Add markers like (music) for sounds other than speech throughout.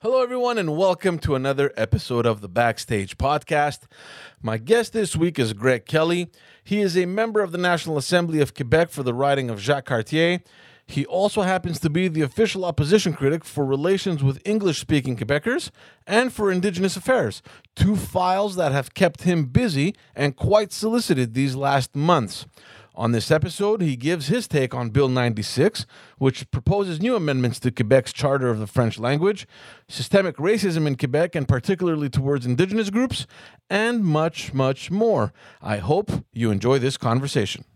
Hello, everyone, and welcome to another episode of the Backstage Podcast. My guest this week is Greg Kelley. He is a member of the National Assembly of Quebec for the riding of Jacques Cartier. He also happens to be the official opposition critic for relations with English speaking Quebecers and for Indigenous Affairs, two files that have kept him busy and quite solicited these last months. On this episode, he gives his take on Bill 96, which proposes new amendments to Quebec's Charter of the French language, systemic racism in Quebec, and particularly towards Indigenous groups, and much, much more. I hope you enjoy this conversation.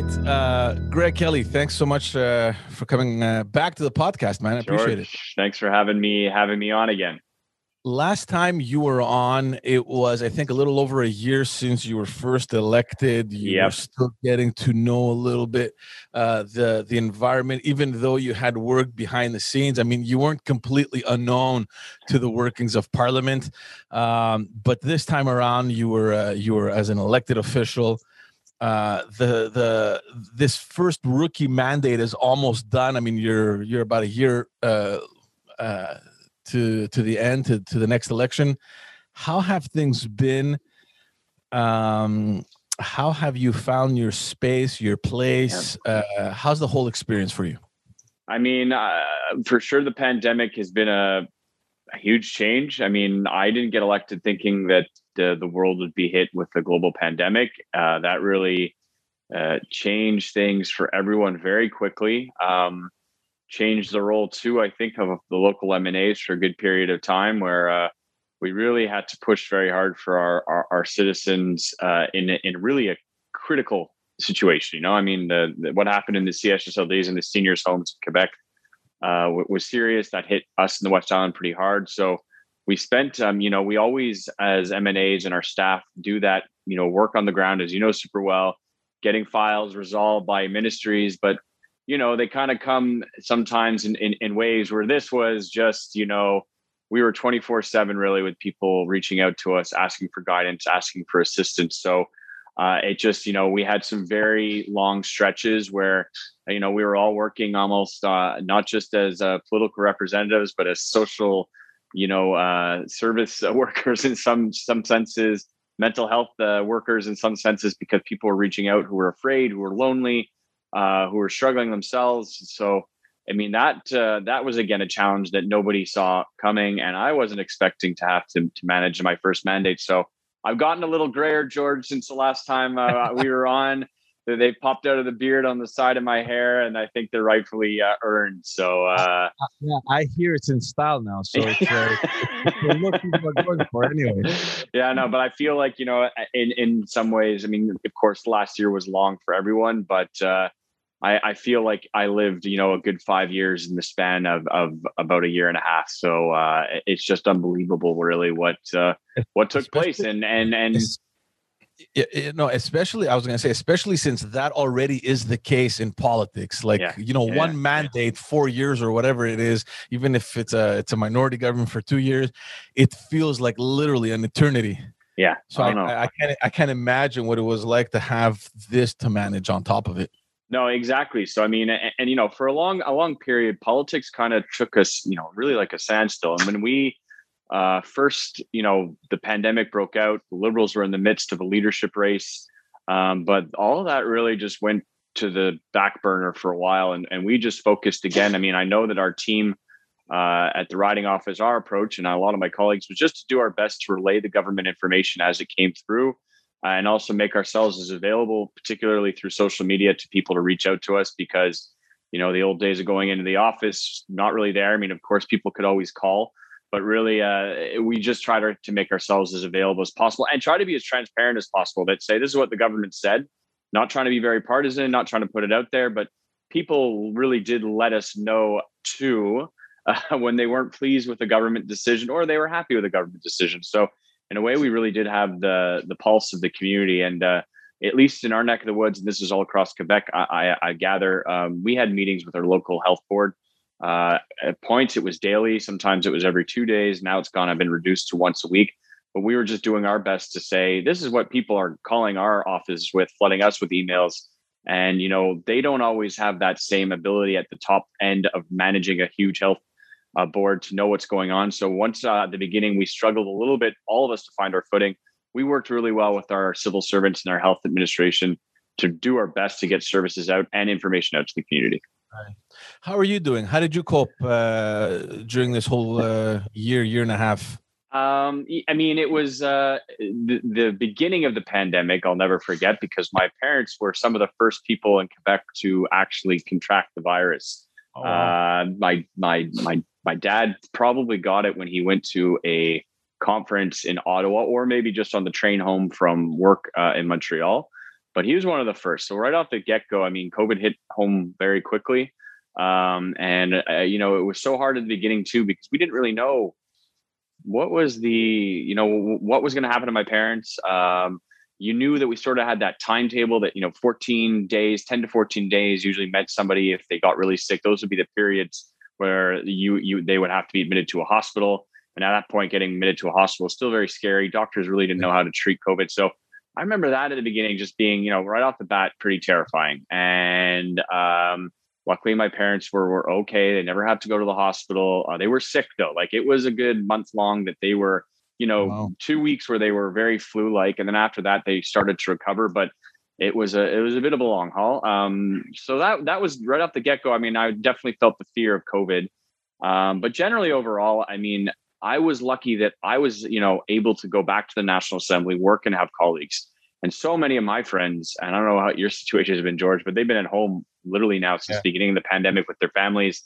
Right, uh, Greg Kelley, thanks so much uh, for coming uh, back to the podcast, man. I appreciate it. Thanks for having me having me on again. Last time you were on, it was I think a little over a year since you were first elected. You were still getting to know a little bit uh, the the environment, even though you had worked behind the scenes. I mean, you weren't completely unknown to the workings of Parliament, um, but this time around, you were uh, you were as an elected official. Uh, the the this first rookie mandate is almost done. I mean, you're you're about a year uh, uh, to to the end to, to the next election. How have things been? Um, how have you found your space, your place? Uh, how's the whole experience for you? I mean, uh, for sure, the pandemic has been a, a huge change. I mean, I didn't get elected thinking that the, the world would be hit with the global pandemic. Uh, that really uh, changed things for everyone very quickly. Um, changed the role too, I think, of the local MNAs for a good period of time where uh, we really had to push very hard for our, our, our citizens uh, in, in really a critical situation. You know, I mean, the, the what happened in the CHSLDs and the seniors' homes in Quebec uh, was serious. That hit us in the West Island pretty hard. So we spent, um, you know, we always as M and our staff do that, you know, work on the ground, as you know super well, getting files resolved by ministries, but you know, they kind of come sometimes in, in in ways where this was just, you know, we were 24 7 really with people reaching out to us asking for guidance asking for assistance so uh, it just you know we had some very long stretches where you know we were all working almost uh, not just as uh, political representatives but as social you know uh, service (laughs) workers in some some senses mental health uh, workers in some senses because people were reaching out who were afraid who were lonely uh, who were struggling themselves so I mean that uh, that was again a challenge that nobody saw coming, and I wasn't expecting to have to, to manage my first mandate. So I've gotten a little grayer, George, since the last time uh, (laughs) we were on. They- popped out of the beard on the side of my hair, and I think they're rightfully uh, earned. So uh, Yeah, I hear it's in style now, so it's, uh, it's (laughs) look people are going for anyway. yeah, no, but I feel like you know, in in some ways, I mean, of course, last year was long for everyone, but uh, I, I feel like I lived, you know, a good five years in the span of of about a year and a half. So uh, it's just unbelievable, really, what uh, what took place, and and and yeah, no, especially I was going to say, especially since that already is the case in politics. Like Yeah, you know, yeah, one yeah. mandate, four years or whatever it is, even if it's a it's a minority government for two years, it feels like literally an eternity. yeah, So I I. I, I can't I can't imagine what it was like to have this to manage on top of it. No, exactly. So I mean, and, and you know, for a long a long period, politics kind of took us, you know, really like a standstill. And when we uh, first, you know, the pandemic broke out, the liberals were in the midst of a leadership race, um, but all of that really just went to the back burner for a while, and and we just focused again. I mean, I know that our team. Uh, at the riding office, our approach and a lot of my colleagues was just to do our best to relay the government information as it came through, uh, and also make ourselves as available, particularly through social media, to people to reach out to us because, you know, the old days of going into the office, not really there. I mean, of course, people could always call, but really, uh, we just try to, to make ourselves as available as possible and try to be as transparent as possible. That say this is what the government said, not trying to be very partisan, not trying to put it out there, but people really did let us know too (laughs) uh, when they weren't pleased with the government decision or they were happy with the government decision. So in a way, we really did have the the pulse of the community, and uh, at least in our neck of the woods, and this is all across Quebec. I, I, I gather um, we had meetings with our local health board Uh, at points, it was daily. Sometimes it was every two days. Now it's gone. I've been reduced to once a week. But we were just doing our best to say this is what people are calling our office with, flooding us with emails. And you know they don't always have that same ability at the top end of managing a huge health uh, board to know what's going on. So once uh, at the beginning we struggled a little bit, all of us to find our footing. We worked really well with our civil servants and our health administration to do our best to get services out and information out to the community. Right. How are you doing? How did you cope uh, during this whole uh, year, year and a half? Um, I mean, it was uh, the, the beginning of the pandemic. I'll never forget because my parents were some of the first people in Quebec to actually contract the virus. Oh, wow. uh, my my my my dad probably got it when he went to a conference in Ottawa, or maybe just on the train home from work uh, in Montreal but he was one of the first. So right off the get go, I mean, COVID hit home very quickly, um, and uh, you know it was so hard at the beginning too because we didn't really know what was the you know what was going to happen to my parents. Um, you knew that we sort of had that timetable that you know 14 days 10 to 14 days usually met somebody if they got really sick those would be the periods where you you they would have to be admitted to a hospital and at that point getting admitted to a hospital is still very scary doctors really didn't know how to treat covid so I remember that at the beginning just being, you know, right off the bat, pretty terrifying. And um, luckily, my parents were were okay. They never had to go to the hospital. Uh, they were sick though; like it was a good month long that they were, you know, wow. two weeks where they were very flu like, and then after that they started to recover. But it was a it was a bit of a long haul. Um, so that that was right off the get go. I mean, I definitely felt the fear of COVID. Um, but generally overall, I mean, I was lucky that I was, you know, able to go back to the National Assembly, work and have colleagues. And so many of my friends, and I don't know how your (laughs) situation has been, George, but they've been at home literally now since yeah. the beginning of the pandemic with their families.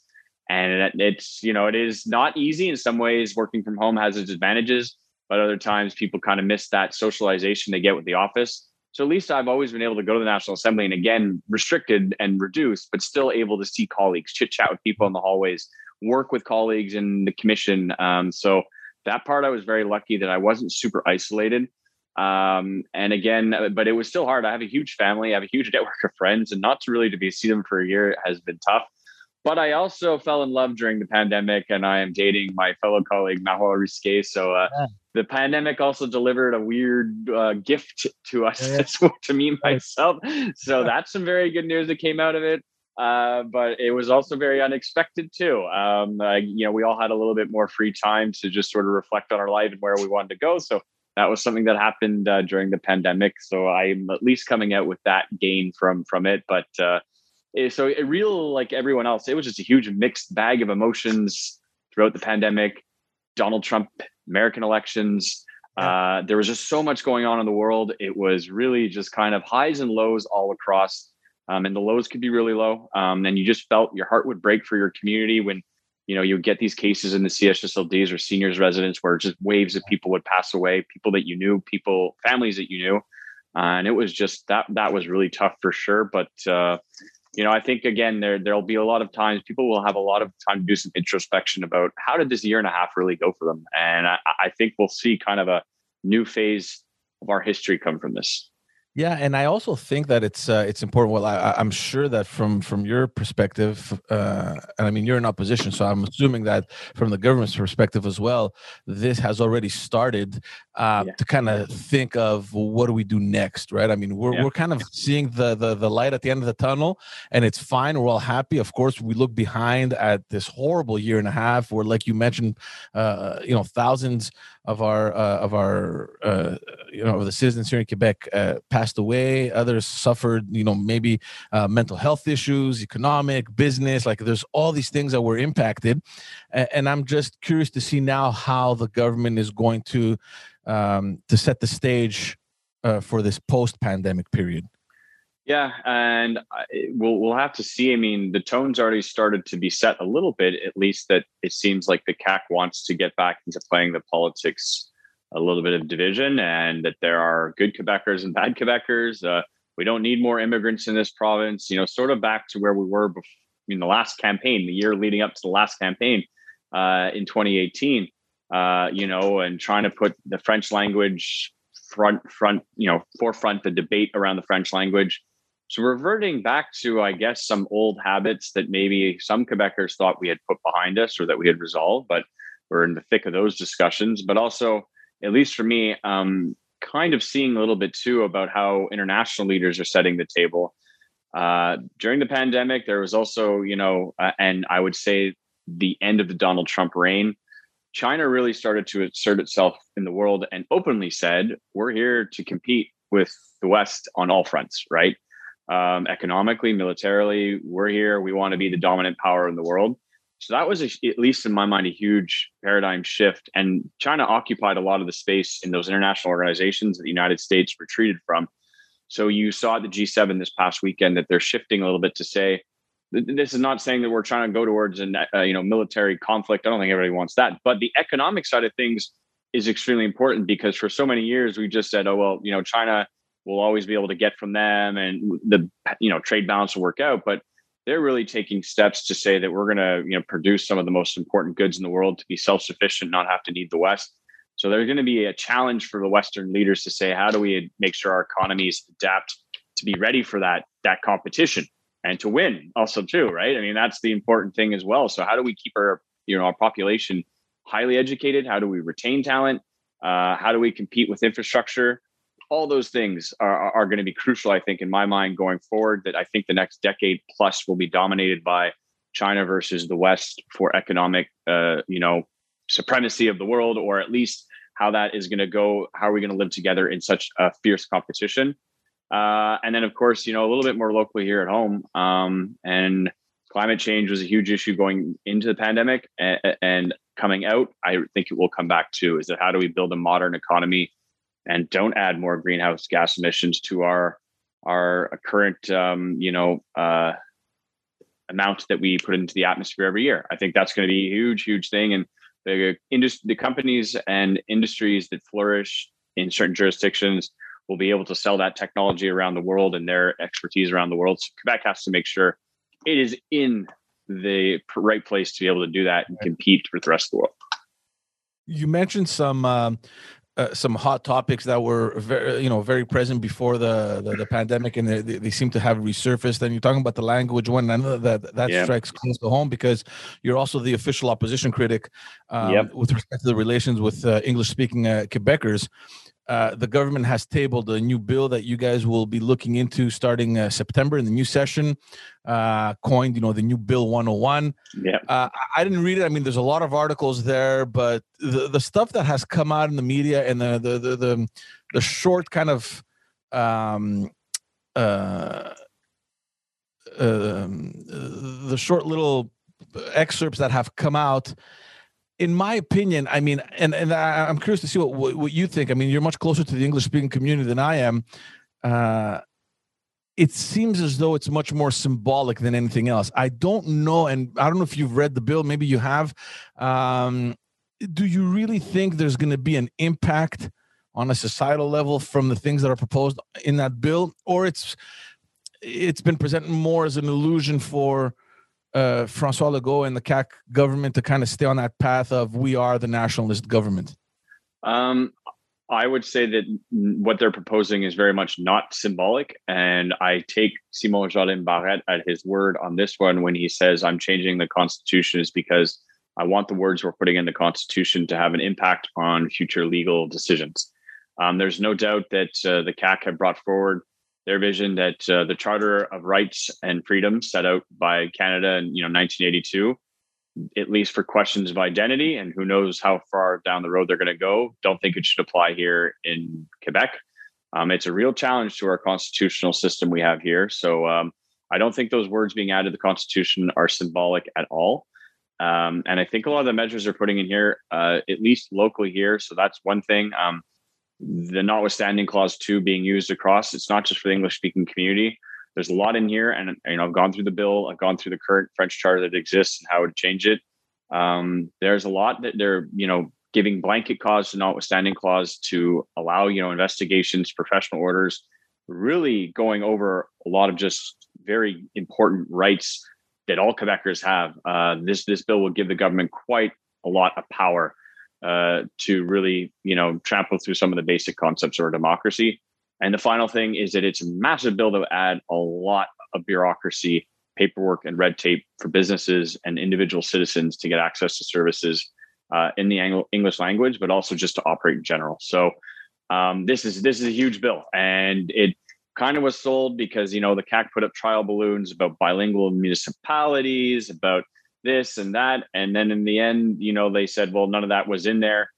And it's, you know, it is not easy in some ways. Working from home has its advantages, but other times people kind of miss that socialization they get with the office. So at least I've always been able to go to the National Assembly and again, restricted and reduced, but still able to see colleagues, chit chat with people in the hallways, work with colleagues in the commission. Um, so that part I was very lucky that I wasn't super isolated. Um, and again, uh, but it was still hard. I have a huge family, I have a huge (laughs) network of friends, and not to really to be see them for a year has been tough. But I also fell in love during the pandemic, and I am dating my fellow colleague Marwah Rizqy. So uh, yeah. The pandemic also delivered a weird uh, gift to us, yeah. (laughs) to me myself. So (laughs) that's some very good news that came out of it. Uh, but it was also very unexpected too. Um, uh, you know, we all had a little bit more free time to just sort of reflect on our life and where we wanted to go. So that was something that happened uh, during the pandemic. So I'm at least coming out with that gain from from it. But uh, it, so it real like everyone else, it was just a huge mixed bag of emotions throughout the pandemic. Donald Trump, American elections. Uh, there was just so much going on in the world. It was really just kind of highs and lows all across um, and the lows could be really low. Um, and you just felt your heart would break for your community when you know you get these cases in the CHSLDs or seniors residents where just waves of people would pass away, people that you knew, people, families that you knew, uh, and it was just that that was really tough for sure. But uh, you know, I think again there there'll be a lot of times people will have a lot of time to do some introspection about how did this year and a half really go for them, and I, I think we'll see kind of a new phase of our history come from this. Yeah, and I also think that it's uh, it's important. Well, I, am sure that from from your perspective, uh, and I mean you're in opposition, so I'm assuming that from the government's perspective as well, this has already started uh, yeah. to kind of think of what do we do next, right? I mean, we're yeah. we're kind of seeing the, the the light at the end of the tunnel, and it's fine. We're all happy. Of course, we look behind at this horrible year and a half, where, like you mentioned, uh, you know, thousands of our uh, of our uh, you know of the citizens here in Quebec uh, passed away. Others suffered, you know, maybe uh, mental health issues, economic, business. Like there's all these things that were impacted, and, I'm just curious to see now how the government is going to um, to set the stage uh, for this post-pandemic period. Yeah, and we'll we'll have to see. I mean, the tone's already started to be set a little bit, at least that it seems like the CAQ wants to get back into playing the politics, a little bit of division, and that there are good Quebecers and bad Quebecers. Uh, we don't need more immigrants in this province. You know, sort of back to where we were before, in the last campaign, the year leading up to the last campaign uh, in 2018. Uh, you know, and trying to put the French language front front you know forefront the debate around the French language So reverting back to, I guess, some old habits that maybe some Quebecers thought we had put behind us or that we had resolved, but we're in the thick of those discussions. But also, at least for me, um, kind of seeing a little bit too about how international leaders are setting the table. Uh, during the pandemic, there was also, you know, uh, and I would say the end of the Donald Trump reign, China really started to assert itself in the world and openly said, we're here to compete with the West on all fronts, right? Um, economically, militarily, we're here. We want to be the dominant power in the world. So that was, a, at least in my mind, a huge paradigm shift. And China occupied a lot of the space in those international organizations that the United States retreated from. So you saw at the G7 this past weekend that they're shifting a little bit to say, this is not saying that we're trying to go towards an uh, you know military conflict. I don't think everybody wants that, but the economic side of things is extremely important because for so many years we just said, oh well, you know, China will always be able to get from them, and the you know trade balance will work out. But they're really taking steps to say that we're going to you know produce some of the most important goods in the world to be self-sufficient not have to need the west. So there's going to be a challenge for the western leaders to say how do we make sure our economies adapt to be ready for that that competition and to win also too right? I mean that's the important thing as well. So how do we keep our you know our population highly educated? How do we retain talent? Uh, how do we compete with infrastructure all those things are, are going to be crucial, I think, in my mind going forward. That I think the next decade plus will be dominated by China versus the West for economic, uh, you know, supremacy of the world, or at least how that is going to go. How are we going to live together in such a fierce competition? Uh, and then, of course, you know, a little bit more locally here at home. Um, and climate change was a huge issue going into the pandemic, and, and coming out. I think it will come back too. Is that how do we build a modern economy? And don't add more greenhouse gas emissions to our our current um, you know uh, amount that we put into the atmosphere every year. I think that's going to be a huge, huge thing. And the industry, the companies and industries that flourish in certain jurisdictions will be able to sell that technology around the world and their expertise around the world. So Quebec has to make sure it is in the right place to be able to do that and compete with the rest of the world. You mentioned some um, uh, some hot topics that were very you know very present before the the, the pandemic and they, they, seem to have resurfaced and you're talking about the language one and that that yeah. strikes close to home because you're also the official opposition critic um, yep. with respect to the relations with uh, english speaking uh, quebecers uh, the government has tabled a new bill that you guys will be looking into starting uh, September in the new session, uh, coined, you know, the new Bill 101. Yeah. Uh, I didn't read it. I mean, there's a lot of articles there, but the, the stuff that has come out in the media and the the the the, the short kind of um, uh, um, the short little excerpts that have come out in my opinion, I mean, and and I, am curious to see what, what, what you think. I mean, you're much closer to the English speaking community than I am. Uh, it seems as though it's much more symbolic than anything else. I don't know, and I don't know if you've read the bill. Maybe you have. Um, do you really think there's going to be an impact on a societal level from the things that are proposed in that bill, or it's it's been presented more as an illusion for uh, Francois Legault and the CAQ government to kind of stay on that path of we are the nationalist government? Um, I would say that what they're proposing is very much not symbolic. And I take Simon Jolin Barrette at his word on this one when he says, I'm changing the Constitution, is because I want the words we're putting in the Constitution to have an impact on future legal decisions. Um, there's no doubt that uh, the CAQ have brought forward their vision that uh, the Charter of Rights and Freedoms set out by Canada in you know 1982, at least for questions of identity, and who knows how far down the road they're going to go. Don't think it should apply here in Quebec. Um, it's a real challenge to our constitutional system we have here. So um, I don't think those words being added to the Constitution are symbolic at all. Um, and I think a lot of the measures they're putting in here, uh, at least locally here, so that's one thing. Um, the notwithstanding clause two being used across, it's not just for the English speaking community. There's a lot in here, and you know I've gone through the bill, I've gone through the current French charter that exists and how to change it. Um, there's a lot that they're you know giving blanket cause to notwithstanding clause to allow you know investigations, professional orders, really going over a lot of just very important rights that all Quebecers have. Uh, this this bill will give the government quite a lot of power uh, to really, you know, trample through some of the basic concepts of democracy. And the final thing is that it's a massive bill will add a lot of bureaucracy, paperwork, and red tape for businesses and individual citizens to get access to services uh, in the Anglo- English language, but also just to operate in general. So um, this is this is a huge bill, and it kind of was sold because you know the CAQ put up trial balloons about bilingual municipalities, about this and that, and then in the end, you know, they said, well, none of that was in there.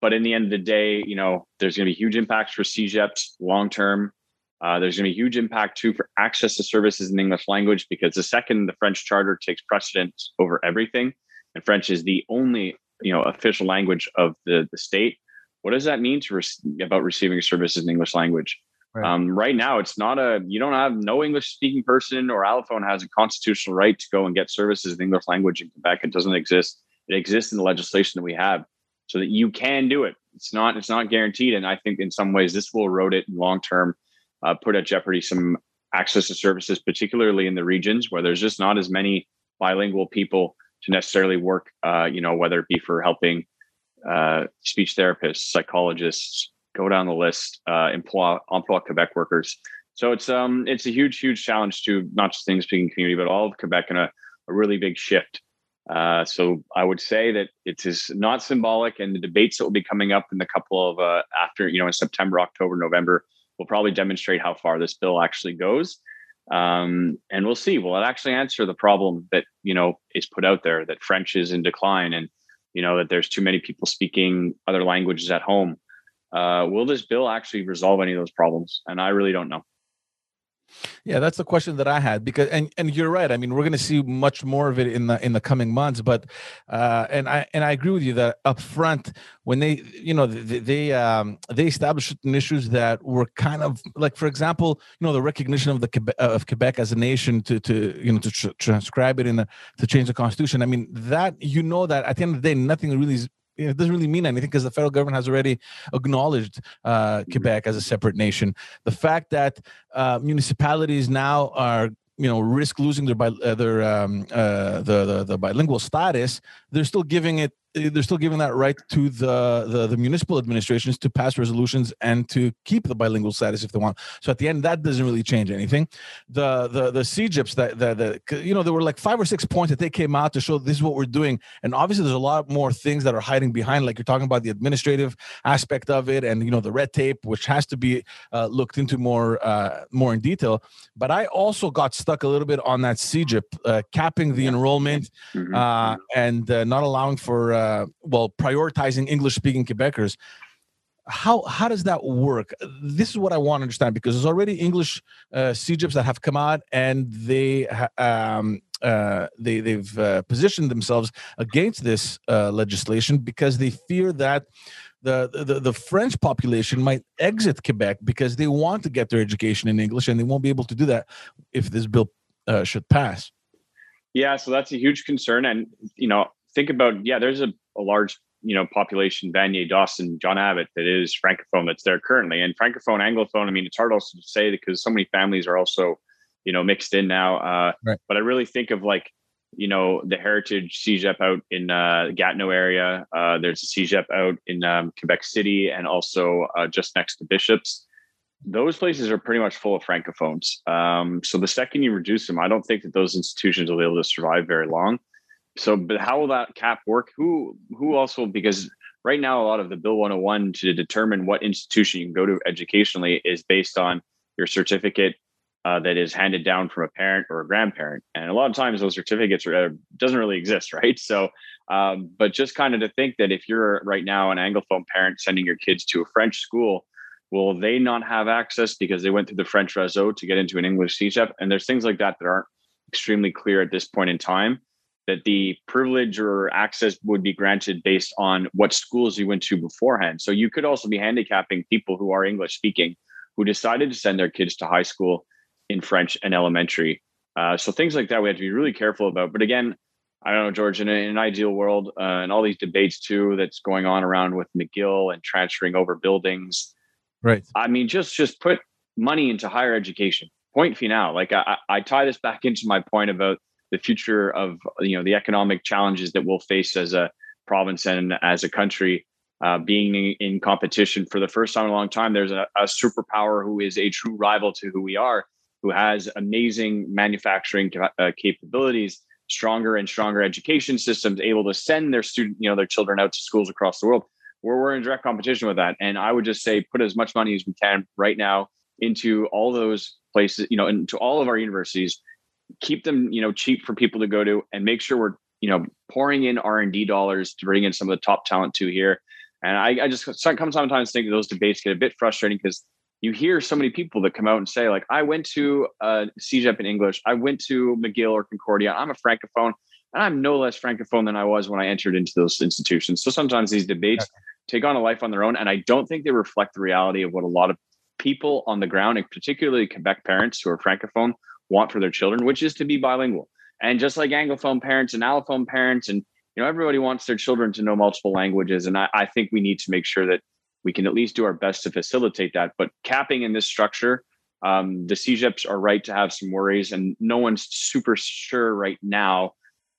But in the end of the day, you know, there's going to be huge impacts for CEGEPs long term. Uh, there's going to be huge impact too for access to services in English language because the second the French charter takes precedence over everything, and French is the only you know official language of the the state. What does that mean to re- about receiving services in English language? Right. Um, right now, it's not a you don't have no English speaking person or allophone has a constitutional right to go and get services in English language in Quebec. It doesn't exist. It exists in the legislation that we have, so that you can do it. It's not it's not guaranteed, and I think in some ways this will erode it long term, uh, put at jeopardy some access to services, particularly in the regions where there's just not as many bilingual people to necessarily work. Uh, you know, whether it be for helping uh, speech therapists, psychologists, go down the list, uh, employ, emploi Quebec workers. So it's um it's a huge, huge challenge to not just the English speaking community, but all of Quebec and a, a really big shift. Uh, so I would say that it is not symbolic, and the debates that will be coming up in the couple of uh, after you know in September, October, November will probably demonstrate how far this bill actually goes. Um, and we'll see. Will it actually answer the problem that you know is put out there that French is in decline and you know that there's too many people speaking other languages at home? Uh, will this bill actually resolve any of those problems? And I really don't know. Yeah, that's the question that I had because and and you're right. I mean, we're going to see much more of it in the in the coming months. But uh, and I and I agree with you that up front when they you know they they, um, they established issues that were kind of like for example you know the recognition of the of Quebec as a nation to to you know to tr- transcribe it in the to change the constitution. I mean that you know that at the end of the day nothing really it doesn't really mean anything because the federal government has already acknowledged uh. Quebec as a separate nation. The fact that uh, municipalities now are you know risk losing their uh, their um, uh, the, the the bilingual status, they're still giving it they're still giving that right to the, the, the municipal administrations to pass resolutions and to keep the bilingual status if they want. So at the end, that doesn't really change anything. The the the CEGEPs that the, the you know there were like five or six points that they came out to show this is what we're doing, and obviously there's a lot more things that are hiding behind. Like you're talking about the administrative aspect of it, and you know the red tape, which has to be uh, looked into more uh, more in detail. But I also got stuck a little bit on that CEGEP uh, capping the enrollment mm-hmm. uh, and uh, not allowing for uh, well prioritizing english speaking quebecers how how does that work this is what i want to understand because there's already english uh, CEGEPs that have come out and they um, uh, they they've uh, positioned themselves against this uh, legislation because they fear that the, the the French population might exit Quebec because they want to get their education in English and they won't be able to do that if this bill uh, should pass. Yeah, so that's a huge concern, and you know, think about yeah, there's a, a large you know population, Vanier, Dawson, John Abbott, that is francophone that's there currently, and francophone, anglophone. I mean, it's hard also to say because so many families are also you know mixed in now. Uh, right. But I really think of like you know the heritage CEGEP out in uh, Gatineau area. Uh, there's a CEGEP out in um, Quebec City, and also uh, just next to Bishops those places are pretty much full of francophones. Um, so the second you reduce them, I don't think that those institutions will be able to survive very long. So, but how will that cap work? Who who also because right now a lot of the Bill 101 to determine what institution you can go to educationally is based on your certificate uh, that is handed down from a parent or a grandparent, and a lot of times those certificates are, doesn't really exist, (laughs) right? So, um, but just kind of to think that if you're right now an anglophone parent sending your kids to a French school will they not have access because they went through the French réseau to get into an English CEGEP? And there's things like that that aren't extremely clear at this point in time. That the privilege or access would be granted based on what schools you went to beforehand. So you could also be handicapping people who are English speaking who decided to send their kids to high school in French and elementary. Uh, so things like that we have to be really careful about. But again, I don't know, George, in, a, in an ideal world, uh, and all these debates too that's going on around with McGill and transferring over buildings, Right. I mean, just just put money into higher education. Point final. Like I, I tie this back into my point about the future of you know the economic challenges that we'll face as a province and as a country. uh, being in, competition for the first time in a long time. There's a, a, superpower who is a true rival to who we are, who has amazing manufacturing uh, capabilities, stronger and stronger education systems, able to send their student, you know, their children out to schools across the world. Where we're in direct competition with that, and I would just say put as much money as we can right now into all those places, you know, into all of our universities. Keep them, you know, cheap for people to go to, and make sure we're, you know, pouring in R and D dollars to bring in some of the top talent to here. And I, I just sometimes think those debates get a bit frustrating because you hear so many people that come out and say, like, I went to uh, CEGEP in English, I went to McGill or Concordia, I'm a francophone, and I'm no less francophone than I was when I entered into those institutions. So sometimes these debates take on a life on their own, and I don't think they reflect the reality of what a lot of people on the ground, and particularly Quebec parents who are francophone, want for their children, which is to be bilingual. And just like anglophone parents and allophone parents and you know everybody wants their children to know multiple languages. And I, I think we need to make sure that we can at least do our best to facilitate that. But capping in this structure um, the CEGEPs are right to have some worries and no one's super sure right now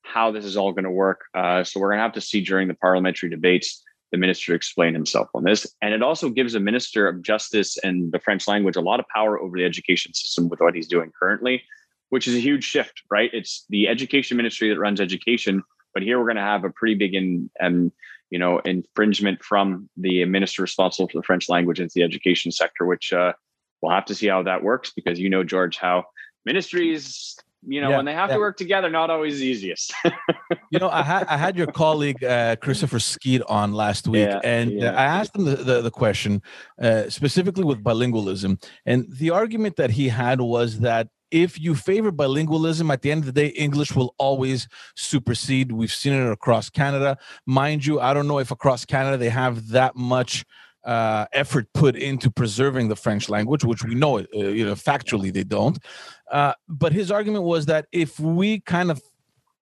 how this is all going to work. Uh, so we're going to have to see during the parliamentary debates the minister explain himself on this. And it also gives the minister of justice and the french language a lot of power over the education system with what he's doing currently which is a huge shift right? It's the education ministry that runs education but here we're going to have a pretty big in, um, you know, infringement from the minister responsible for the French language into the education sector, which uh, we'll have to see how that works because you know, George, how ministries you know, yeah, when they have yeah. to work together, not always the easiest. (laughs) you know, I had I had your colleague uh, Christopher Skeete on last week, yeah, and uh, I asked him the, the, the question uh, specifically with bilingualism, and the argument that he had was that if you favor bilingualism, at the end of the day, English will always supersede. We've seen it across Canada. Mind you, I don't know if across Canada they have that much uh, effort put into preserving the French language, which we know, uh, you know, factually they don't. Uh, but his argument was that if we kind of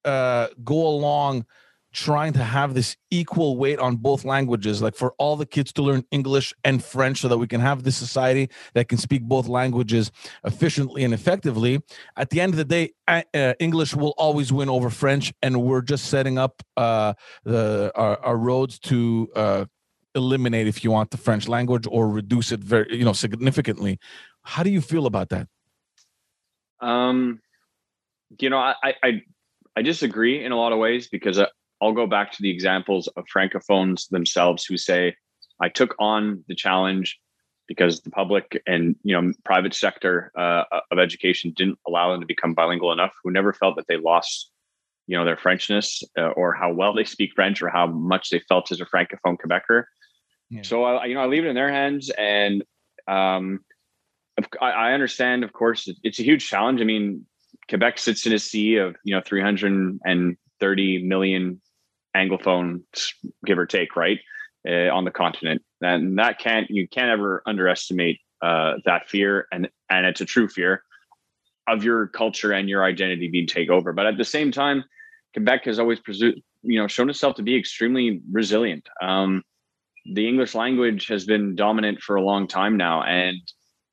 uh, go along trying to have this equal weight on both languages like for all the kids to learn english and french so that we can have this society that can speak both languages efficiently and effectively at the end of the day uh, english will always win over french and we're just setting up uh, the our, our, roads to uh, eliminate if you want the french language or reduce it very you know significantly. How do you feel about that? Um you know i i I disagree in a lot of ways because I'll go back to the examples of francophones themselves who say, I took on the challenge because the public and you know private sector uh, of education didn't allow them to become bilingual enough who never felt that they lost you know their frenchness uh, or how well they speak french or how much they felt as a francophone quebecer so I, you know i leave it in their hands and um, I, understand of course it's a huge challenge i mean quebec sits in a sea of you know 330 million anglophone, give or take, right, uh, on the continent, and that can't you can't ever underestimate uh, that fear, and and it's a true fear of your culture and your identity being taken over. But at the same time, Quebec has always you know shown itself to be extremely resilient. Um, the English language has been dominant for a long time now, and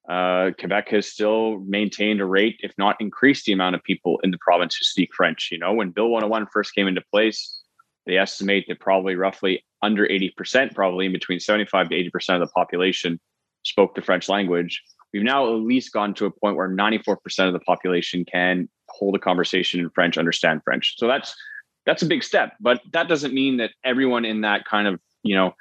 uh, Quebec has still maintained a rate, if not increased, the amount of people in the province who speak French. You know, when Bill 101 first came into place, they estimate that probably roughly under 80%, probably in between 75 to 80% of the population spoke the French language. We've now at least gone to a point where 94% of the population can hold a conversation in French, understand French. So that's that's a big step, but that doesn't mean that everyone in that kind of you know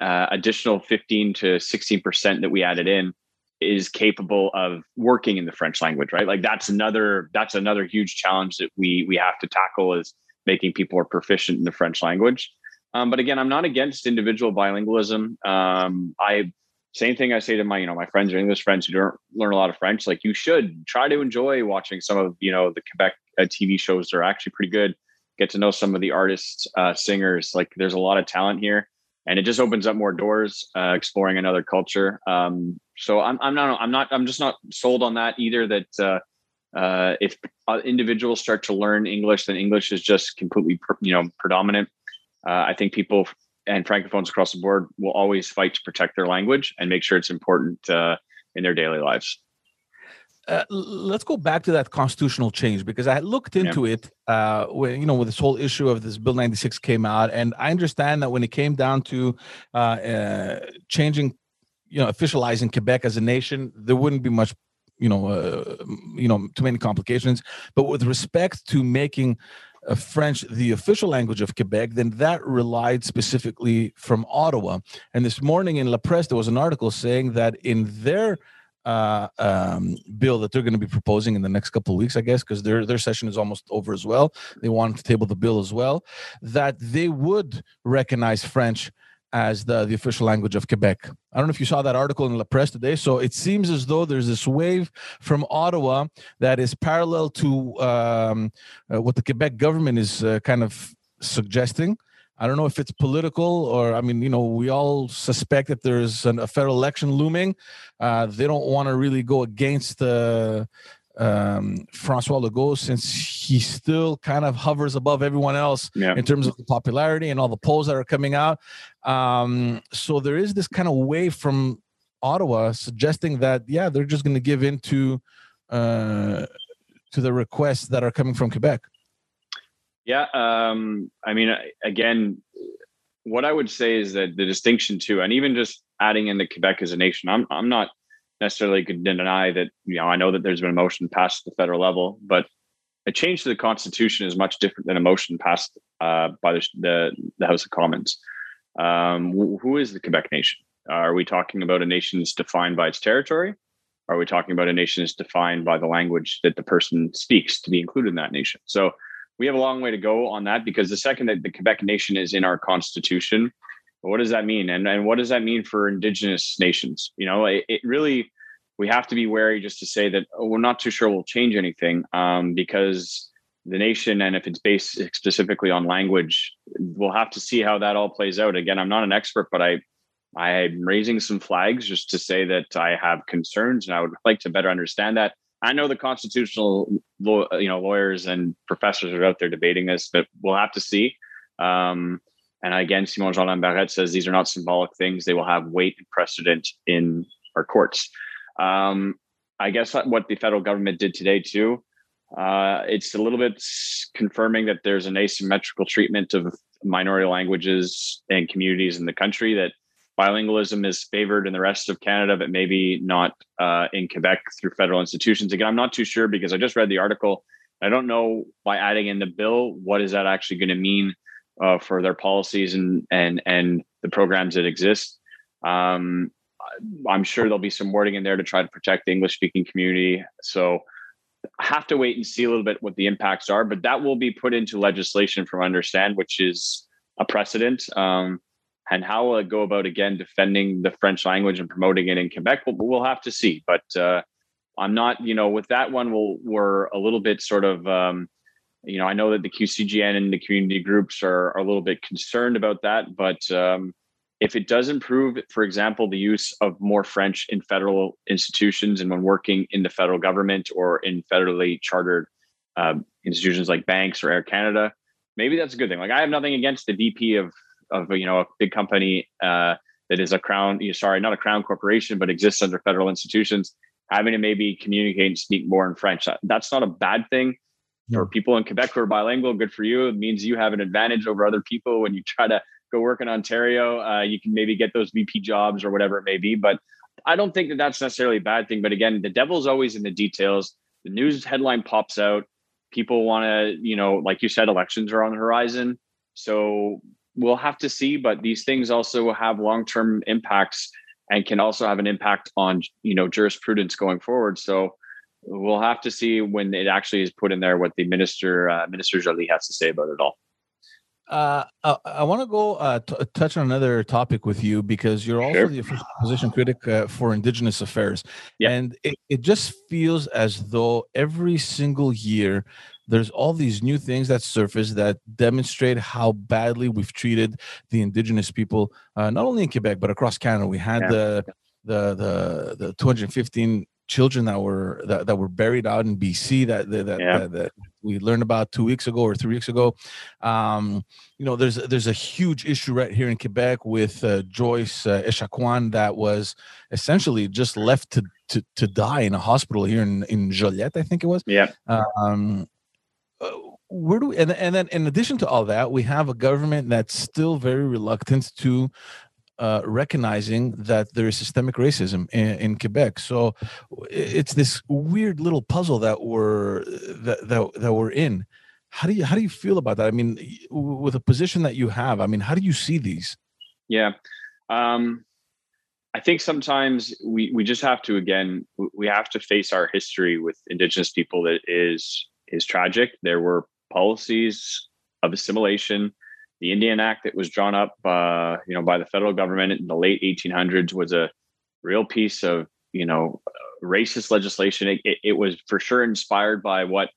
uh, additional 15 to 16% that we added in is capable of working in the French language, right? Like that's another that's another huge challenge that we we have to tackle is making people are proficient in the French language. Um, but again, I'm not against individual bilingualism. Um, I same thing I say to my you know my friends or English friends who don't learn a lot of French. Like you should try to enjoy watching some of you know the Quebec uh, TV shows. They're actually pretty good. Get to know some of the artists, uh, singers. Like there's a lot of talent here, and it just opens up more doors, uh, exploring another culture. Um, so I'm I'm not I'm not I'm just not sold on that either. That uh, uh, if uh, individuals start to learn English, then English is just completely, you know, predominant. Uh, I think people and francophones across the board will always fight to protect their language and make sure it's important uh, in their daily lives. Uh, let's go back to that constitutional change because I looked into yeah. it uh, when you know with this whole issue of this Bill 96 came out, and I understand that when it came down to uh, uh changing, you know, officializing Quebec as a nation, there wouldn't be much, you know, uh, you know, too many complications. But with respect to making uh, French the official language of Quebec, then that relied specifically from Ottawa. And this morning in La Presse, there was an article saying that in their uh, um, bill that they're going to be proposing in the next couple of weeks, I guess, because their their session is almost over as well. They want to table the bill as well. That they would recognize French as the, the official language of Quebec. I don't know if you saw that article in La Presse today. So it seems as though there's this wave from Ottawa that is parallel to um, uh, what the Quebec government is uh, kind of suggesting. I don't know if it's political or, I mean, you know, we all suspect that there's an, a federal election looming. Uh, they don't want to really go against the um, Francois Legault since he still kind of hovers above everyone else yeah. in terms of the popularity and all the polls that are coming out. Um, so there is this kind of wave from Ottawa suggesting that yeah they're just going to give in to uh, to the requests that are coming from Quebec. Yeah, um, I mean, again, what I would say is that the distinction too, and even just adding in the Quebec as a nation, I'm I'm not necessarily going to deny that you know I know that there's been a motion passed at the federal level, but a change to the constitution is much different than a motion passed uh, by the, the, the House of Commons. Um, who is the Quebec nation? Are we talking about a nation that's defined by its territory? Are we talking about a nation that's defined by the language that the person speaks to be included in that nation? So we have a long way to go on that because the second that the Quebec nation is in our constitution, what does that mean? And, and what does that mean for indigenous nations? You know, it, it really, we have to be wary just to say that oh, we're not too sure we'll change anything um, because the nation, and if it's based specifically on language, we'll have to see how that all plays out. Again, I'm not an expert, but I, I'm raising some flags just to say that I have concerns and I would like to better understand that. I know the constitutional, you know, lawyers and professors are out there debating this, but we'll have to see. Um, and again, Simon Jolin Barrette says these are not symbolic things; they will have weight and precedent in our courts. Um, I guess what the federal government did today too. Uh, it's a little bit confirming that there's an asymmetrical treatment of minority languages and communities in the country. That bilingualism is favored in the rest of Canada, but maybe not uh, in Quebec through federal institutions. Again, I'm not too sure because I just read the article. I don't know by adding in the bill what is that actually going to mean uh, for their policies and and and the programs that exist. Um, I'm sure there'll be some wording in there to try to protect the English speaking community. So I have to wait and see a little bit what the impacts are, but that will be put into legislation from understand, which is a precedent. Um, and how will it go about again defending the French language and promoting it in Quebec? We'll, we'll have to see. But uh, I'm not, you know, with that one, we'll, we're a little bit sort of um, you know, I know that the QCGN and the community groups are, are a little bit concerned about that, but um, if it does improve, for example, the use of more French in federal institutions and when working in the federal government or in federally chartered um, institutions like banks or Air Canada, maybe that's a good thing. Like I have nothing against the VP of of you know a big company uh, that is a crown, sorry, not a crown corporation, but exists under federal institutions, having to maybe communicate and speak more in French. That's not a bad thing for people in Quebec who are bilingual, good for you. It means you have an advantage over other people when you try to go work in Ontario. Uh, you can maybe get those VP jobs or whatever it may be. But I don't think that that's necessarily a bad thing. But again, the devil's always in the details. The news headline pops out. People want to, you know, like you said, elections are on the horizon. So we'll have to see. But these things also have long term impacts and can also have an impact on, you know, jurisprudence going forward. So we'll have to see when it actually is put in there what the minister uh, minister Joly has to say about it all. Uh, I, I want to go uh, t- touch on another topic with you because you're also sure. the official position critic uh, for Indigenous Affairs, yeah. and it, it just feels as though every single year there's all these new things that surface that demonstrate how badly we've treated the Indigenous people, uh, not only in Quebec but across Canada. We had yeah. the the the the 215 children that were that, that were buried out in BC that that, that, Yeah. that, that we learned about two weeks ago or three weeks ago. Um, you know, there's there's a huge issue right here in Quebec with uh, Joyce uh, Echaquan that was essentially just left to, to to die in a hospital here in in Joliette, I think it was. Yeah. Um, where do we, and, and then in addition to all that, we have a government that's still very reluctant to uh, recognizing that there is systemic racism in, in Quebec. So it's this weird little puzzle that we're that, that that we're in. How do you how do you feel about that? I mean, with a position that you have, I mean, how do you see these? Yeah. Um, I think sometimes we, we just have to, again, we have to face our history with indigenous people that is, is tragic. There were policies of assimilation. The Indian Act that was drawn up, uh, you know, by the federal government in the late 1800s was a real piece of, you know, racist legislation. It, it, it was for sure inspired by what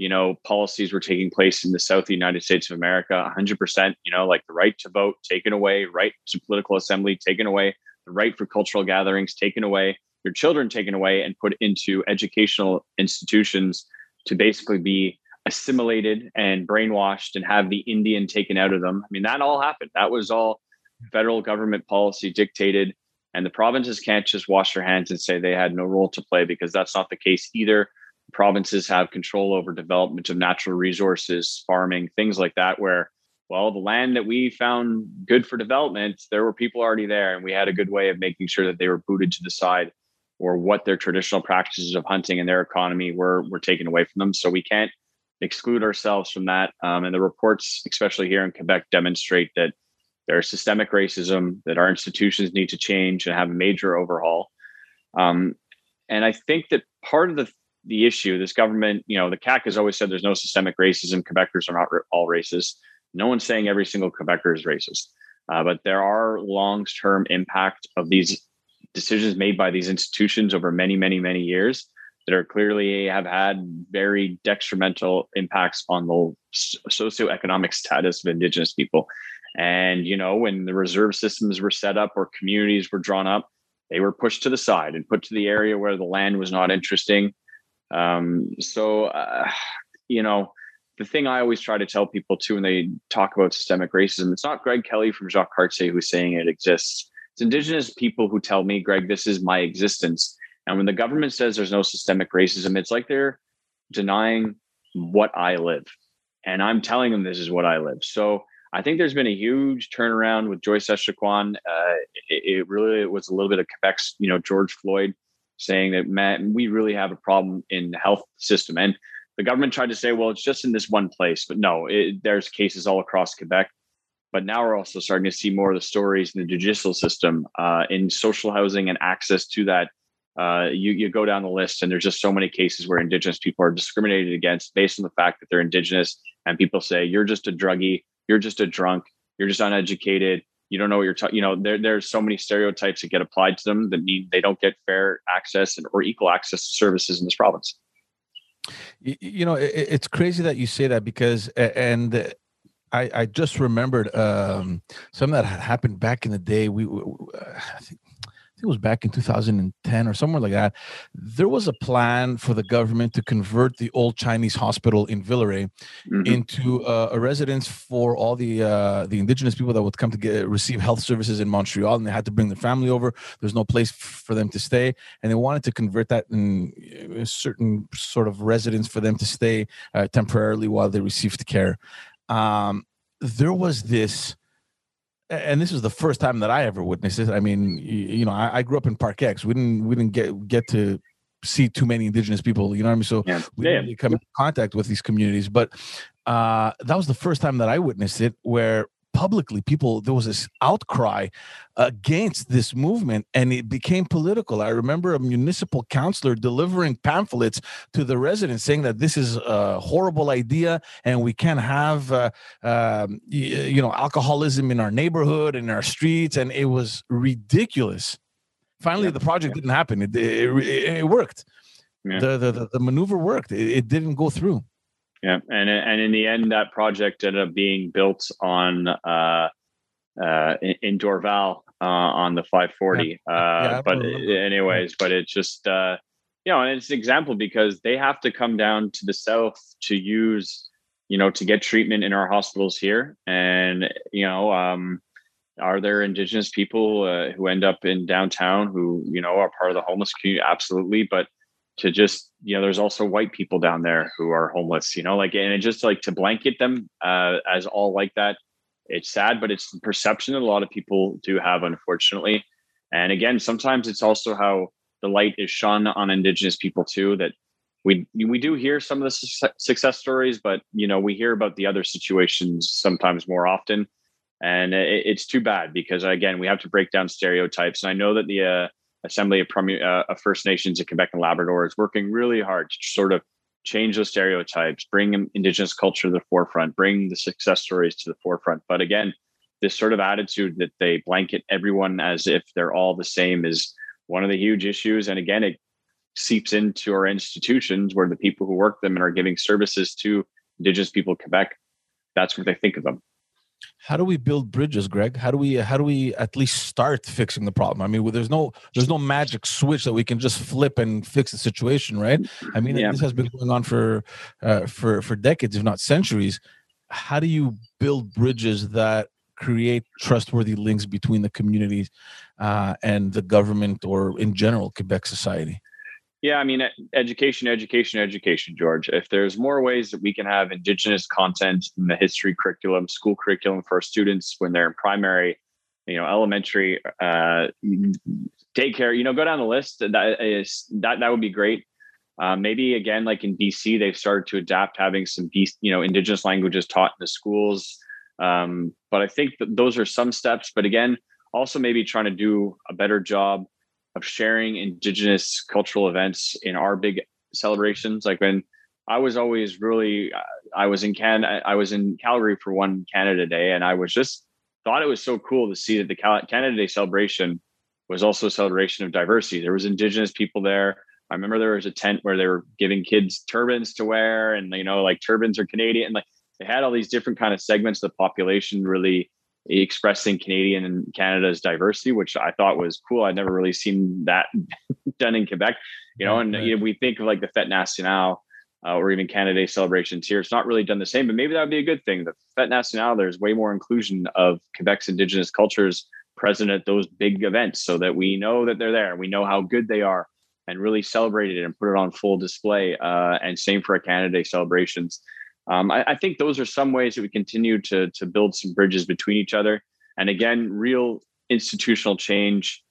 you know policies were taking place in the south the united states of america 100% you know like the right to vote taken away right to political assembly taken away the right for cultural gatherings taken away your children taken away and put into educational institutions to basically be assimilated and brainwashed and have the indian taken out of them. I mean that all happened. That was all federal government policy dictated. And the provinces can't just wash their hands and say they had no role to play because that's not the case either. Provinces have control over development of natural resources, farming, things like that, where, well, the land that we found good for development, there were people already there, and we had a good way of making sure that they were booted to the side or what their traditional practices of hunting and their economy were were taken away from them. So we can't exclude ourselves from that. Um, and the reports, especially here in Quebec, demonstrate that there's systemic racism, that our institutions need to change and have a major overhaul. Um, and I think that part of the the issue. This government, you know, the CAQ has always said there's no systemic racism. Quebecers are not all racist. No one's saying every single Quebecer is racist, uh, but there are long-term impact of these decisions made by these institutions over many, many, many years that are clearly have had very detrimental impacts on the socioeconomic status of Indigenous people. And you know, when the reserve systems were set up or communities were drawn up, they were pushed to the side and put to the area where the land was not interesting um, so, uh, you know, the thing I always try to tell people too when they talk about systemic racism, it's not Greg Kelley from Jacques Cartier who's saying it exists. It's indigenous people who tell me, Greg, this is my existence. And when the government says there's no systemic racism, it's like they're denying what I live. And I'm telling them this is what I live. So I think there's been a huge turnaround with Joyce Echaquan. Uh, it, it really was a little bit of Quebec's, you know, George Floyd saying that man, we really have a problem in the health system. And the government tried to say, well, it's just in this one place, but no, it, there's cases all across Quebec. But now we're also starting to see more of the stories in the judicial system, uh, in social housing and access to that. Uh, you you go down the list, and there's just so many cases where Indigenous people are discriminated against based on the fact that they're Indigenous, and people say you're just a druggie, you're just a drunk, you're just uneducated, you don't know what you're talking you know there, there's so many stereotypes that get applied to them that mean they don't get fair access and, or equal access to services in this province. You, know, it, it's crazy that you say that because, and I, I just remembered um, something that happened back in the day. We, I I think it was back in 2010 or somewhere like that. There was a plan for the government to convert the old Chinese hospital in Villeray Mhm. into uh, a residence for all the uh, the indigenous people that would come to get receive health services in Montreal, and they had to bring their family over. There's no place for them to stay, and they wanted to convert that in a certain sort of residence for them to stay uh, temporarily while they received care. Um, there was this and this is the first time that I ever witnessed it. I mean, you, know, I, I, grew up in Park X. We didn't we didn't get get to see too many indigenous people. You know what I mean? So yeah. we didn't really come in contact with these communities. But uh, that was the first time that I witnessed it, where publicly people there was this outcry against this movement and it became political. I remember a municipal councilor delivering pamphlets to the residents saying that this is a horrible idea and we can't have uh, um, you, know alcoholism in our neighborhood in our streets and it was ridiculous. Finally yeah. the project didn't happen. It, it, it, it worked. Yeah. the, the the maneuver worked. It, it didn't go through yeah, and and in the end, that project ended up being built on uh, uh, in, Dorval uh, on the 540. Yeah. Uh, yeah, but anyways, but it's just uh, you know, and it's an example because they have to come down to the south to use, you know, to get treatment in our hospitals here. And, you know, um, are there indigenous people uh, who end up in downtown who, you know, are part of the homeless community? Absolutely. But to just, you know, there's also white people down there who are homeless, you know, like, and it just like to blanket them uh, as all like that. It's sad, but it's the perception that a lot of people do have, unfortunately. And again, sometimes it's also how the light is shone on indigenous people too that we we do hear some of the success stories but you know we hear about the other situations sometimes more often and it, it's too bad because again we have to break down stereotypes and i know that the uh, assembly of, Premier, uh, of first nations in quebec and labrador is working really hard to sort of change those stereotypes bring indigenous culture to the forefront bring the success stories to the forefront but again this sort of attitude that they blanket everyone as if they're all the same is one of the huge issues. And again, it seeps into our institutions where the people who work them and are giving services to Indigenous people of Quebec, that's what they think of them. How do we build bridges, Greg? How do we how do we at least start fixing the problem? I mean, there's no there's no magic switch that we can just flip and fix the situation, right? I mean, yeah. this has been going on for uh, for for decades, if not centuries. How do you build bridges that create trustworthy links between the communities uh, and the government or in general Quebec society? Yeah, I mean, education, education, education, George. If there's more ways that we can have Indigenous content in the history curriculum, school curriculum for our students when they're in primary, you know, elementary, uh, daycare, you know, go down the list. That is that that would be great. Uh, maybe again, like in BC, they've started to adapt having some, you know, Indigenous languages taught in the schools. Um, but I think that those are some steps. But again, also maybe trying to do a better job of sharing Indigenous cultural events in our big celebrations. Like when I was always really, I was in Can, I was in Calgary for one Canada Day, and I was just thought it was so cool to see that the Canada Day celebration was also a celebration of diversity. There was Indigenous people there. I remember there was a tent where they were giving kids turbans to wear, and you know, like turbans are Canadian. Like they had all these different kind of segments of the population really expressing Canadian and Canada's diversity, which I thought was cool. I'd never really seen that (laughs) done in Quebec, you know. And you know, we think of like the Fête Nationale uh, or even Canada Day celebrations here. It's not really done the same, but maybe that would be a good thing. The Fête Nationale, there's way more inclusion of Quebec's Indigenous cultures present at those big events, so that we know that they're there, we know how good they are, and really celebrate it and put it on full display. Uh, and same for our Canada Day celebrations um, I, I, think those are some ways that we continue to to build some bridges between each other. And again, real institutional change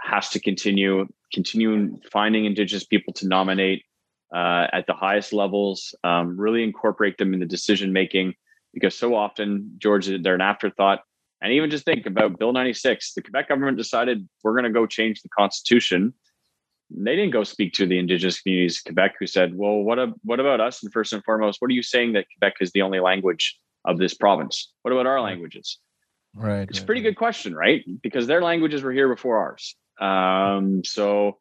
has to continue. Continuing finding Indigenous people to nominate uh, at the highest levels. Um, really incorporate them in the decision making because so often, George, they're an afterthought. And even just think about Bill 96. The Quebec government decided we're going to go change the constitution they didn't go speak to the indigenous communities of Quebec who said, well, what, a, what about us? And first and foremost, what are you saying that Quebec is the only language of this province? What about our languages? Right. It's a pretty good question, right? Because their languages were here before ours. Um, so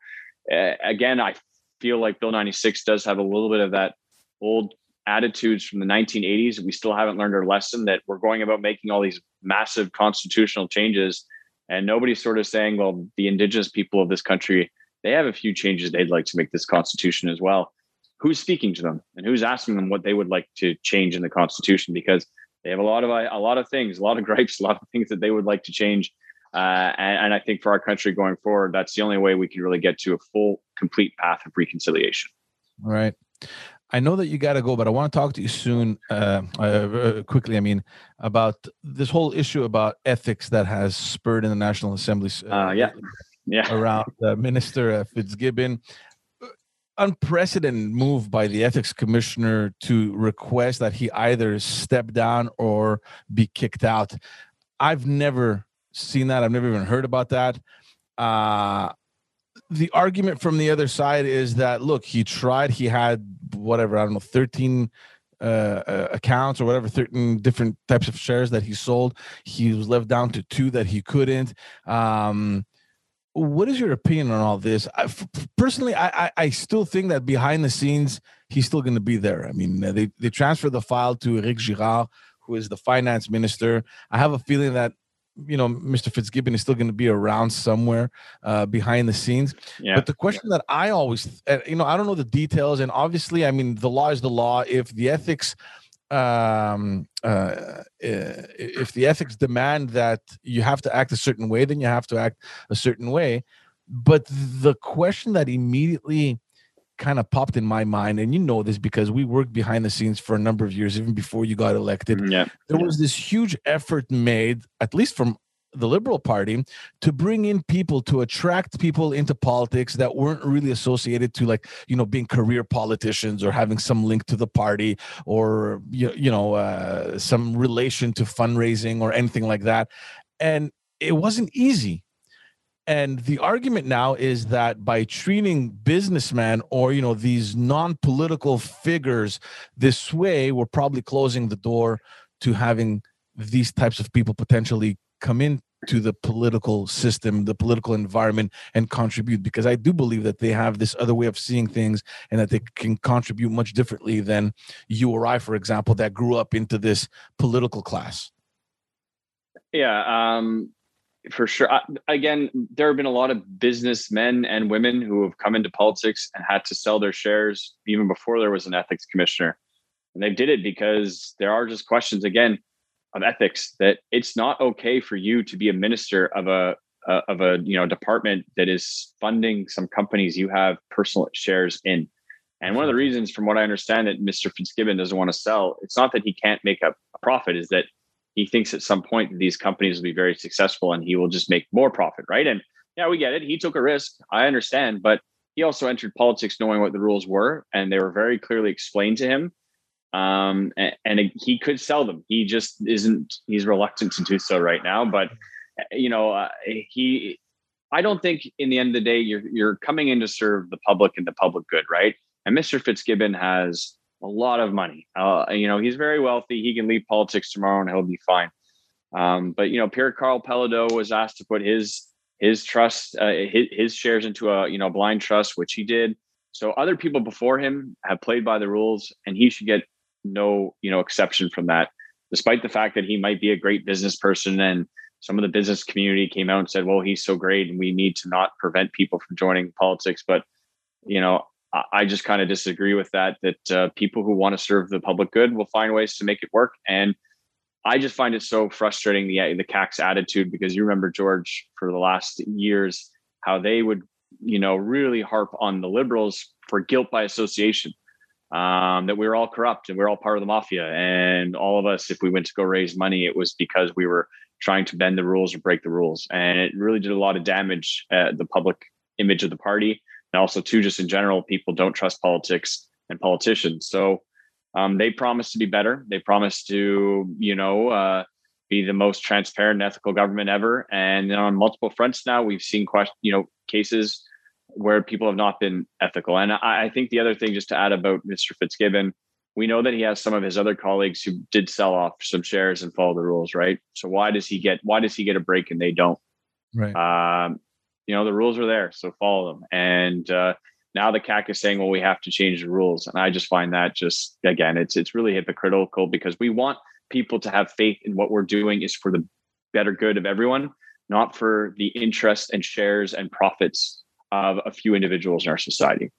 uh, again, I feel like Bill 96 does have a little bit of that old attitudes from the 1980s. We still haven't learned our lesson that we're going about making all these massive constitutional changes. And nobody's sort of saying, well, the indigenous people of this country they have a few changes they'd like to make this constitution as well. Who's speaking to them and who's asking them what they would like to change in the constitution? Because they have a lot of a lot of things, a lot of gripes, a lot of things that they would like to change. Uh, and, and I think for our country going forward, that's the only way we can really get to a full, complete path of reconciliation. Right. I know that you got to go, but I want to talk to you soon, uh, uh, quickly. I mean, about this whole issue about ethics that has spurred in the National Assembly. Uh, yeah yeah. around uh, Minister uh, Fitzgibbon. Unprecedented move by the ethics commissioner to request that he either step down or be kicked out. I've never seen that. I've never even heard about that. Uh, the argument from the other side is that look, he tried. He had whatever I don't know, thirteen uh, uh, accounts or whatever, 13 different types of shares that he sold. He was left down to two that he couldn't. Um, what is your opinion on all this? I, personally, I, I, I still think that behind the scenes he's still going to be there. I mean, they they transferred the file to Eric Girard, who is the finance minister. I have a feeling that you know Mr. Fitzgibbon is still going to be around somewhere uh, behind the scenes. Yeah. But the question that I always, uh, you know, I don't know the details, and obviously, I mean, the law is the law. If the ethics um uh, uh if the ethics demand that you have to act a certain way then you have to act a certain way. But the question that immediately kind of popped in my mind and you know this because we worked behind the scenes for a number of years even before you got elected yeah. there was this huge effort made at least from the liberal party to bring in people to attract people into politics that weren't really associated to like you know being career politicians or having some link to the party or you, you know uh, some relation to fundraising or anything like that. And it wasn't easy. And the argument now is that by treating businessmen or you know these non-political figures this way we're probably closing the door to having these types of people potentially come into the political system the political environment and contribute because i do believe that they have this other way of seeing things and that they can contribute much differently than you or i for example that grew up into this political class yeah um for sure. again, there have been a lot of businessmen and women who have come into politics and had to sell their shares even before there was an ethics commissioner. And they did it because there are just questions again of ethics that it's not okay for you to be a minister of a uh, of a you know department that is funding some companies you have personal shares in. And one of the reasons, from what I understand, that Mr. Fitzgibbon doesn't want to sell, it's not that he can't make a, a profit, is that he thinks at some point these companies will be very successful and he will just make more profit, right? And yeah, we get it. He took a risk. I understand, but he also entered politics knowing what the rules were, and they were very clearly explained to him. Um, and, and he could sell them. He just isn't. He's reluctant to do so right now. But you know, uh, he. I don't think in the end of the day you're you're coming in to serve the public and the public good, right? And Mr. Fitzgibbon has a lot of money. Uh, you know, he's very wealthy. He can leave politics tomorrow and he'll be fine. Um, but you know, Pierre Karl Péladeau was asked to put his his trust, uh, his, his shares into a you know blind trust, which he did. So other people before him have played by the rules, and he should get no you know exception from that, despite the fact that he might be a great business person and some of the business community came out and said, "Well, he's so great, and we need to not prevent people from joining politics." But you know, I just kind of disagree with that. That uh, people who want to serve the public good will find ways to make it work, and I just find it so frustrating the the CAQ's attitude because you remember George for the last years how they would you know really harp on the liberals for guilt by association um, that we were all corrupt and we are all part of the mafia. And all of us if we went to go raise money it was because we were trying to bend the rules or break the rules. And it really did a lot of damage at the public image of the party. And also too just in general people don't trust politics and politicians. So um, they promise to be better. They promise to you know uh, be the most transparent and ethical government ever. And on multiple fronts now we've seen question you know cases where people have not been ethical. And I, I think the other thing just to add about mr fitzgibbon we know that he has some of his other colleagues who did sell off some shares and follow the rules right? So why does he get why does he get a break and they don't? Right. Um, you know the rules are there so follow them. And uh, now the CAQ is saying well we have to change the rules. And i just find that just again it's it's really hypocritical because we want people to have faith in what we're doing is for the better good of everyone not for the interest and shares and profits of a few individuals in our society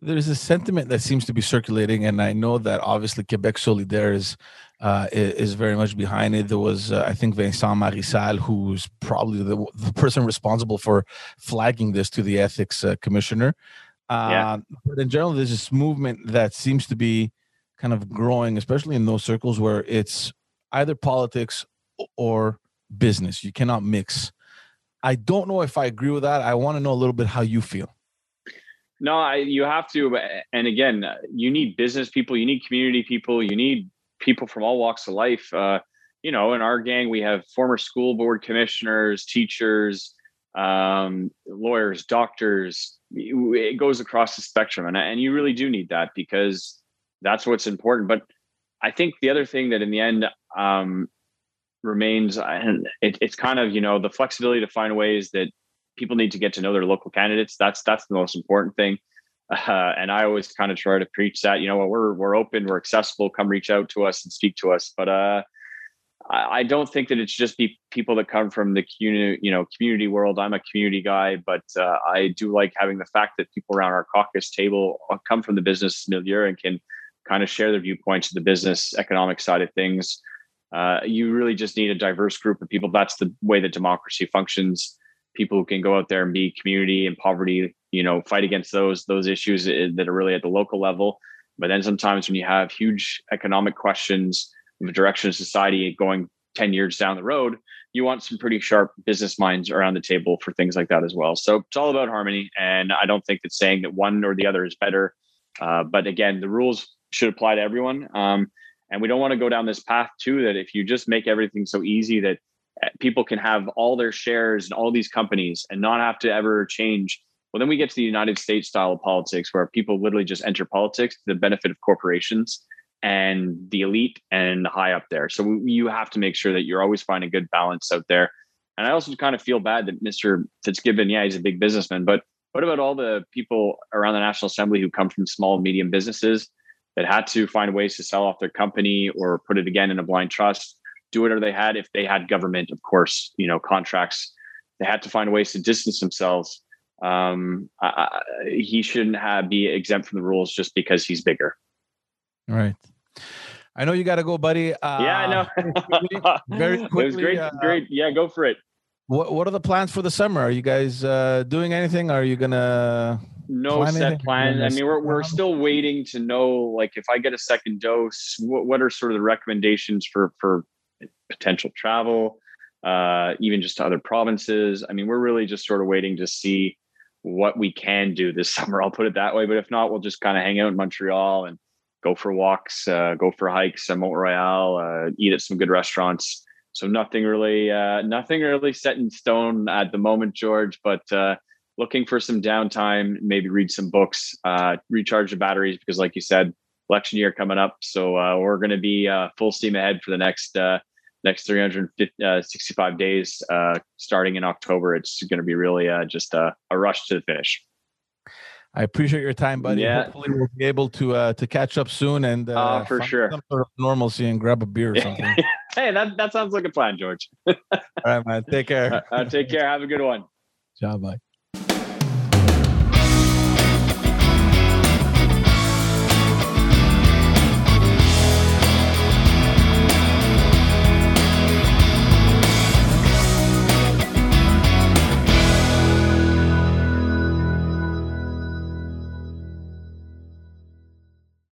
there's a sentiment that seems to be circulating, and I know that obviously Quebec Solidaire is uh, is very much behind it. There was, uh, I think, Vincent Marissal, who's probably the, the person responsible for flagging this to the ethics uh, commissioner. yeah. Uh, but in general, there's this movement that seems to be kind of growing, especially in those circles where it's either politics or business. You cannot mix. I don't know if I agree with that. I want to know a little bit how you feel. No, I, you have to. And again, you need business people, you need community people, you need people from all walks of life. Uh, you know, in our gang, we have former school board commissioners, teachers, um, lawyers, doctors. It goes across the spectrum, and and you really do need that because that's what's important. But I think the other thing that in the end um, remains, and it, it's kind of you know the flexibility to find ways that people need to get to know their local candidates. That's that's the most important thing. (laughs) Uh, and I always kind of try to preach that, you know, we're we're open, we're accessible. Come reach out to us and speak to us. But uh, I, I don't think that it's just be people that come from the community, you know, community world. I'm a community guy, but uh, I do like having the fact that people around our caucus table uh, come from the business milieu and can kind of share their viewpoints of the business economic side of things. Uh, you really just need a diverse group of people. That's the way that democracy functions. People who can go out there and be community and poverty, you know, fight against those those issues that are really at the local level. But then sometimes when you have huge economic questions, the direction of society going 10 years down the road, you want some pretty sharp business minds around the table for things like that as well. So it's all about harmony. And I don't think that saying that one or the other is better. Uh, but again, the rules should apply to everyone. Um, and we don't want to go down this path too, that if you just make everything so easy that uh, people can have all their shares in all these companies and not have to ever change. Well, then we get to the United States style of politics where people literally just enter politics to the benefit of corporations and the elite and the high up there. So you have to make sure that you're always finding good balance out there. And I also kind of feel bad that Mr. Fitzgibbon, yeah, he's a big businessman, but what about all the people around the National Assembly who come from small, medium businesses that had to find ways to sell off their company or put it again in a blind trust, do whatever they had if they had government, of course, you know, contracts. They had to find ways to distance themselves. Um, I, he shouldn't have be exempt from the rules just because he's bigger. All right. I know you got to go, buddy. Uh, yeah, I know. very quickly. (laughs) It was great. Uh, great. Yeah, go for it. What What are the plans for the summer? Are you guys uh, doing anything? Are you gonna? No plan set plan. I mean, we're we're still waiting to know. Like, if I get a second dose, what what are sort of the recommendations for for potential travel, uh, even just to other provinces? I mean, we're really just sort of waiting to see what we can do this (laughs) summer. I'll put it that way. But if not, we'll just kind of hang out in Montreal and go for walks, uh, go for hikes at Mont Royal, uh, eat at some good restaurants. So nothing really, uh, nothing really set in stone at the moment, George. But uh, looking for some downtime, maybe read some books, uh, recharge the batteries because, like you said, election year coming up. So uh, we're going to be full steam ahead for the next next 365 days, starting in October. It's going to be really just a, a rush to the finish. I appreciate your time, buddy. Yeah. Hopefully, we'll be able to uh, to catch up soon and uh, oh, for sure some sort of normalcy and grab a beer or (laughs) something. hey, that that sounds like a plan, George. (laughs) All right, man. Take care. Uh, take care. Have a good one. Ciao, bye.